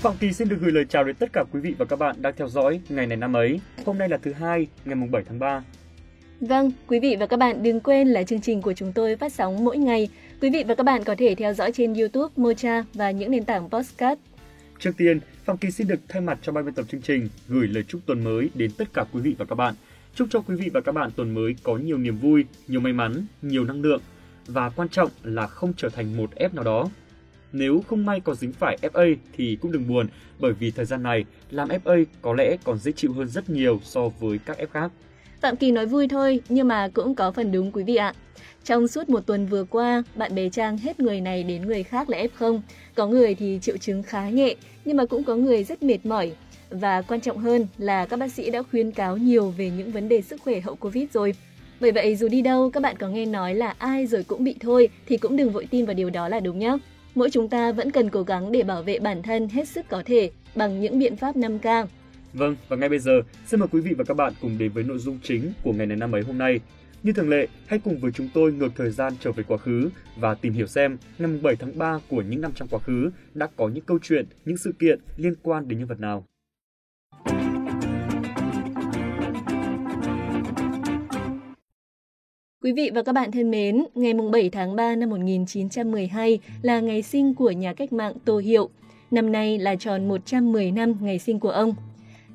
Phạm Kỳ xin được gửi lời chào đến tất cả quý vị và các bạn đang theo dõi ngày này năm ấy. Hôm nay là thứ hai, ngày mùng 7 tháng 3. Vâng, quý vị và các bạn đừng quên là chương trình của chúng tôi phát sóng mỗi ngày. Quý vị và các bạn có thể theo dõi trên YouTube, Mocha và những nền tảng podcast. Trước tiên, Phạm Kỳ xin được thay mặt cho ban biên tập chương trình gửi lời chúc tuần mới đến tất cả quý vị và các bạn. Chúc cho quý vị và các bạn tuần mới có nhiều niềm vui, nhiều may mắn, nhiều năng lượng và quan trọng là không trở thành một ép nào đó nếu không may có dính phải FA thì cũng đừng buồn, bởi vì thời gian này làm FA có lẽ còn dễ chịu hơn rất nhiều so với các F khác. tạm Kỳ nói vui thôi, nhưng mà cũng có phần đúng quý vị ạ. Trong suốt một tuần vừa qua, bạn bè Trang hết người này đến người khác là F0. Có người thì triệu chứng khá nhẹ, nhưng mà cũng có người rất mệt mỏi. Và quan trọng hơn là các bác sĩ đã khuyến cáo nhiều về những vấn đề sức khỏe hậu Covid rồi. Bởi vậy dù đi đâu các bạn có nghe nói là ai rồi cũng bị thôi thì cũng đừng vội tin vào điều đó là đúng nhé. Mỗi chúng ta vẫn cần cố gắng để bảo vệ bản thân hết sức có thể bằng những biện pháp 5K. Vâng, và ngay bây giờ, xin mời quý vị và các bạn cùng đến với nội dung chính của ngày này năm ấy hôm nay. Như thường lệ, hãy cùng với chúng tôi ngược thời gian trở về quá khứ và tìm hiểu xem ngày 7 tháng 3 của những năm trong quá khứ đã có những câu chuyện, những sự kiện liên quan đến nhân vật nào. Quý vị và các bạn thân mến, ngày 7 tháng 3 năm 1912 là ngày sinh của nhà cách mạng Tô Hiệu. Năm nay là tròn 110 năm ngày sinh của ông.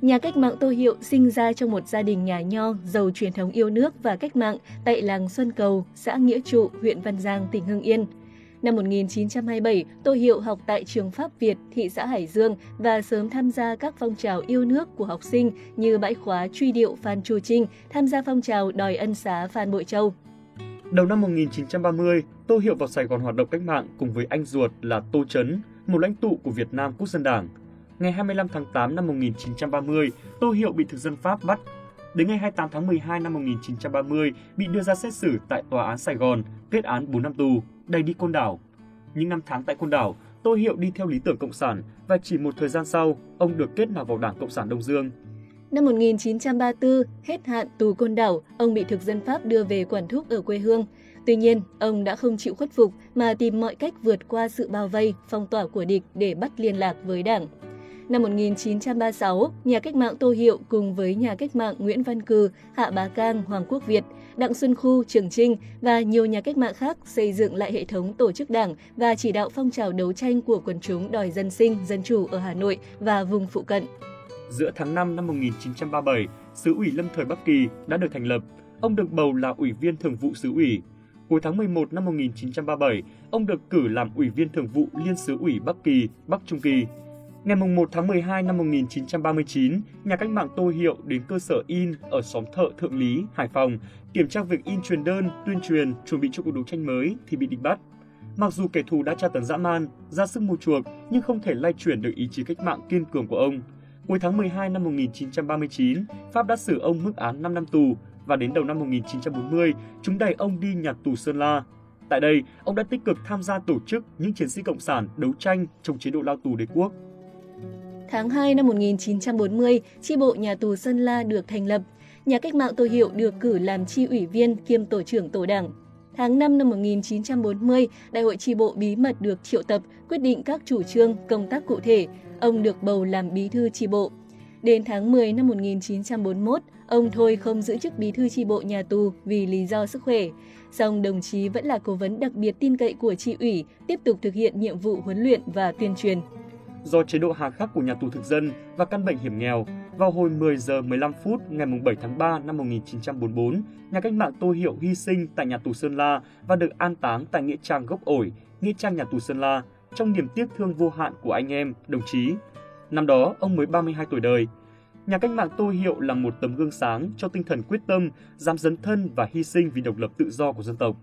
Nhà cách mạng Tô Hiệu sinh ra trong một gia đình nhà nho giàu truyền thống yêu nước và cách mạng tại làng Xuân Cầu, xã Nghĩa Trụ, huyện Văn Giang, tỉnh Hưng Yên. Năm 1927, Tô Hiệu học tại trường Pháp Việt, thị xã Hải Dương và sớm tham gia các phong trào yêu nước của học sinh như bãi khóa truy điệu Phan Chu Trinh, tham gia phong trào đòi ân xá Phan Bội Châu. Đầu năm 1930, Tô Hiệu vào Sài Gòn hoạt động cách mạng cùng với anh ruột là Tô Chấn, một lãnh tụ của Việt Nam Quốc dân Đảng. Ngày 25 tháng 8 năm 1930, Tô Hiệu bị thực dân Pháp bắt. Đến ngày 28 tháng 12 năm 1930, bị đưa ra xét xử tại Tòa án Sài Gòn, kết án 4 năm tù, đầy đi Côn Đảo. Những năm tháng tại Côn Đảo, Tô Hiệu đi theo lý tưởng Cộng sản và chỉ một thời gian sau, ông được kết nạp vào Đảng Cộng sản Đông Dương. Năm 1934, hết hạn tù Côn Đảo, ông bị thực dân Pháp đưa về quản thúc ở quê hương. Tuy nhiên, ông đã không chịu khuất phục mà tìm mọi cách vượt qua sự bao vây, phong tỏa của địch để bắt liên lạc với Đảng. Năm 1936, nhà cách mạng Tô Hiệu cùng với nhà cách mạng Nguyễn Văn Cừ, Hạ Bá Cang, Hoàng Quốc Việt, Đặng Xuân Khu, Trường Trinh và nhiều nhà cách mạng khác xây dựng lại hệ thống tổ chức đảng và chỉ đạo phong trào đấu tranh của quần chúng đòi dân sinh, dân chủ ở Hà Nội và vùng phụ cận. Giữa tháng 5 năm 1937, Sứ ủy Lâm Thời Bắc Kỳ đã được thành lập. Ông được bầu là ủy viên thường vụ Sứ ủy. Cuối tháng 11 năm 1937, ông được cử làm ủy viên thường vụ Liên Sứ ủy Bắc Kỳ, Bắc Trung Kỳ. Ngày 1 tháng 12 năm 1939, nhà cách mạng Tô Hiệu đến cơ sở in ở xóm Thợ Thượng Lý, Hải Phòng, kiểm tra việc in truyền đơn, tuyên truyền, chuẩn bị cho cuộc đấu tranh mới thì bị địch bắt. Mặc dù kẻ thù đã tra tấn dã man, ra sức mua chuộc, nhưng không thể lay chuyển được ý chí cách mạng kiên cường của ông. Cuối tháng 12 năm 1939, Pháp đã xử ông mức án 5 năm tù và đến đầu năm 1940, chúng đẩy ông đi nhà tù Sơn La. Tại đây, ông đã tích cực tham gia tổ chức những chiến sĩ cộng sản đấu tranh trong chế độ lao tù đế quốc. Tháng 2 năm 1940, chi bộ nhà tù Sơn La được thành lập. Nhà cách mạng Tô Hiệu được cử làm chi ủy viên kiêm tổ trưởng tổ đảng. Tháng 5 năm 1940, Đại hội chi bộ bí mật được triệu tập, quyết định các chủ trương, công tác cụ thể. Ông được bầu làm bí thư chi bộ. Đến tháng 10 năm 1941, ông thôi không giữ chức bí thư chi bộ nhà tù vì lý do sức khỏe. Song đồng chí vẫn là cố vấn đặc biệt tin cậy của chi ủy, tiếp tục thực hiện nhiệm vụ huấn luyện và tuyên truyền do chế độ hà khắc của nhà tù thực dân và căn bệnh hiểm nghèo, vào hồi 10 giờ 15 phút ngày 7 tháng 3 năm 1944, nhà cách mạng Tô Hiệu hy sinh tại nhà tù Sơn La và được an táng tại nghĩa trang gốc ổi, nghĩa trang nhà tù Sơn La, trong niềm tiếc thương vô hạn của anh em, đồng chí. Năm đó, ông mới 32 tuổi đời. Nhà cách mạng Tô Hiệu là một tấm gương sáng cho tinh thần quyết tâm, dám dấn thân và hy sinh vì độc lập tự do của dân tộc.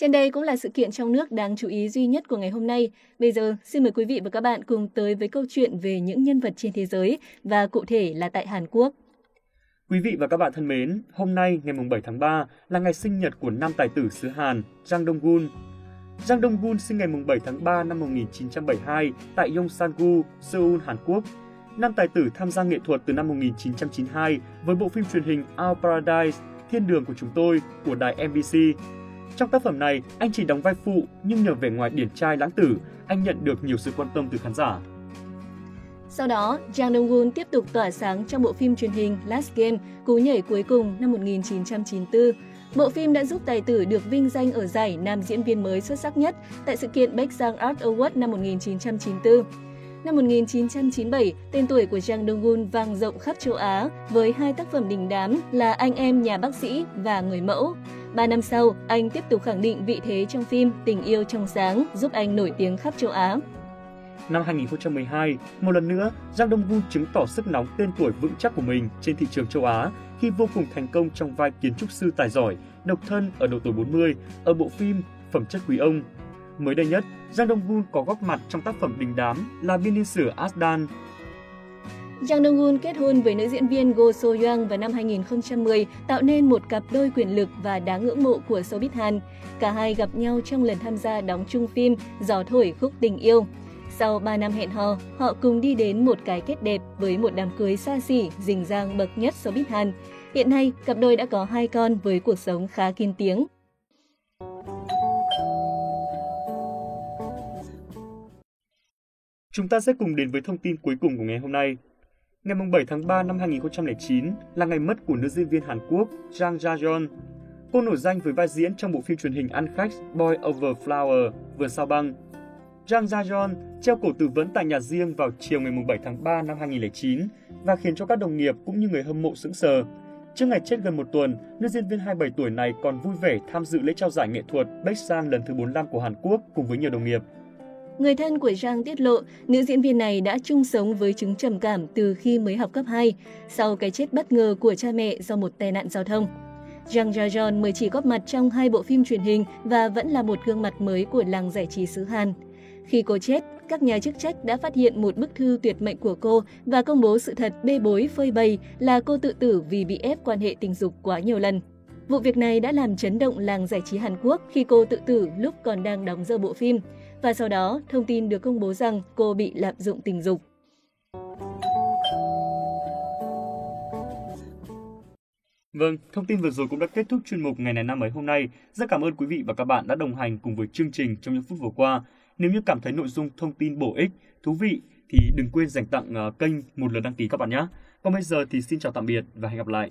Trên đây cũng là sự kiện trong nước đáng chú ý duy nhất của ngày hôm nay. Bây giờ, xin mời quý vị và các bạn cùng tới với câu chuyện về những nhân vật trên thế giới và cụ thể là tại Hàn Quốc. Quý vị và các bạn thân mến, hôm nay ngày 7 tháng 3 là ngày sinh nhật của nam tài tử xứ Hàn, Jang Dong-gun. Jang Dong-gun sinh ngày 7 tháng 3 năm 1972 tại Yongsan-gu, Seoul, Hàn Quốc. Nam tài tử tham gia nghệ thuật từ năm 1992 với bộ phim truyền hình Our Paradise, Thiên đường của chúng tôi của đài MBC trong tác phẩm này, anh chỉ đóng vai phụ nhưng nhờ vẻ ngoài điển trai lãng tử, anh nhận được nhiều sự quan tâm từ khán giả. Sau đó, Jang Dong-gun tiếp tục tỏa sáng trong bộ phim truyền hình Last Game, Cú nhảy cuối cùng năm 1994. Bộ phim đã giúp tài tử được vinh danh ở giải nam diễn viên mới xuất sắc nhất tại sự kiện Baeksang Art Award năm 1994. Năm 1997, tên tuổi của Jang Dong-gun vang rộng khắp châu Á với hai tác phẩm đình đám là Anh em nhà bác sĩ và Người mẫu. Ba năm sau, anh tiếp tục khẳng định vị thế trong phim Tình yêu trong sáng, giúp anh nổi tiếng khắp châu Á. Năm 2012, một lần nữa, Giang Đông Gun chứng tỏ sức nóng tên tuổi vững chắc của mình trên thị trường châu Á khi vô cùng thành công trong vai kiến trúc sư tài giỏi, độc thân ở độ tuổi 40 ở bộ phim Phẩm chất quý ông. Mới đây nhất, Giang Đông Gun có góp mặt trong tác phẩm đình đám là biên niên sử Asdan. Jang Dong Gun kết hôn với nữ diễn viên Go So Young vào năm 2010, tạo nên một cặp đôi quyền lực và đáng ngưỡng mộ của showbiz Hàn. Cả hai gặp nhau trong lần tham gia đóng chung phim Gió thổi khúc tình yêu. Sau 3 năm hẹn hò, họ cùng đi đến một cái kết đẹp với một đám cưới xa xỉ, rình rang bậc nhất showbiz Hàn. Hiện nay, cặp đôi đã có hai con với cuộc sống khá kín tiếng. Chúng ta sẽ cùng đến với thông tin cuối cùng của ngày hôm nay. Ngày 7 tháng 3 năm 2009 là ngày mất của nữ diễn viên Hàn Quốc Jang Ja-yeon. Cô nổi danh với vai diễn trong bộ phim truyền hình ăn khách Boy Over Flower vừa sao băng. Jang Ja-yeon treo cổ tự vấn tại nhà riêng vào chiều ngày 7 tháng 3 năm 2009 và khiến cho các đồng nghiệp cũng như người hâm mộ sững sờ. Trước ngày chết gần một tuần, nữ diễn viên 27 tuổi này còn vui vẻ tham dự lễ trao giải nghệ thuật Baeksang lần thứ 45 của Hàn Quốc cùng với nhiều đồng nghiệp. Người thân của Giang tiết lộ, nữ diễn viên này đã chung sống với chứng trầm cảm từ khi mới học cấp 2, sau cái chết bất ngờ của cha mẹ do một tai nạn giao thông. Jang Ja-yeon mới chỉ góp mặt trong hai bộ phim truyền hình và vẫn là một gương mặt mới của làng giải trí xứ Hàn. Khi cô chết, các nhà chức trách đã phát hiện một bức thư tuyệt mệnh của cô và công bố sự thật bê bối phơi bày là cô tự tử vì bị ép quan hệ tình dục quá nhiều lần. Vụ việc này đã làm chấn động làng giải trí Hàn Quốc khi cô tự tử lúc còn đang đóng dơ bộ phim và sau đó thông tin được công bố rằng cô bị lạm dụng tình dục. Vâng, thông tin vừa rồi cũng đã kết thúc chuyên mục ngày này năm ấy hôm nay. Rất cảm ơn quý vị và các bạn đã đồng hành cùng với chương trình trong những phút vừa qua. Nếu như cảm thấy nội dung thông tin bổ ích, thú vị thì đừng quên dành tặng ờ, kênh một lượt đăng ký các bạn nhé. Còn bây giờ thì xin chào tạm biệt và hẹn gặp lại.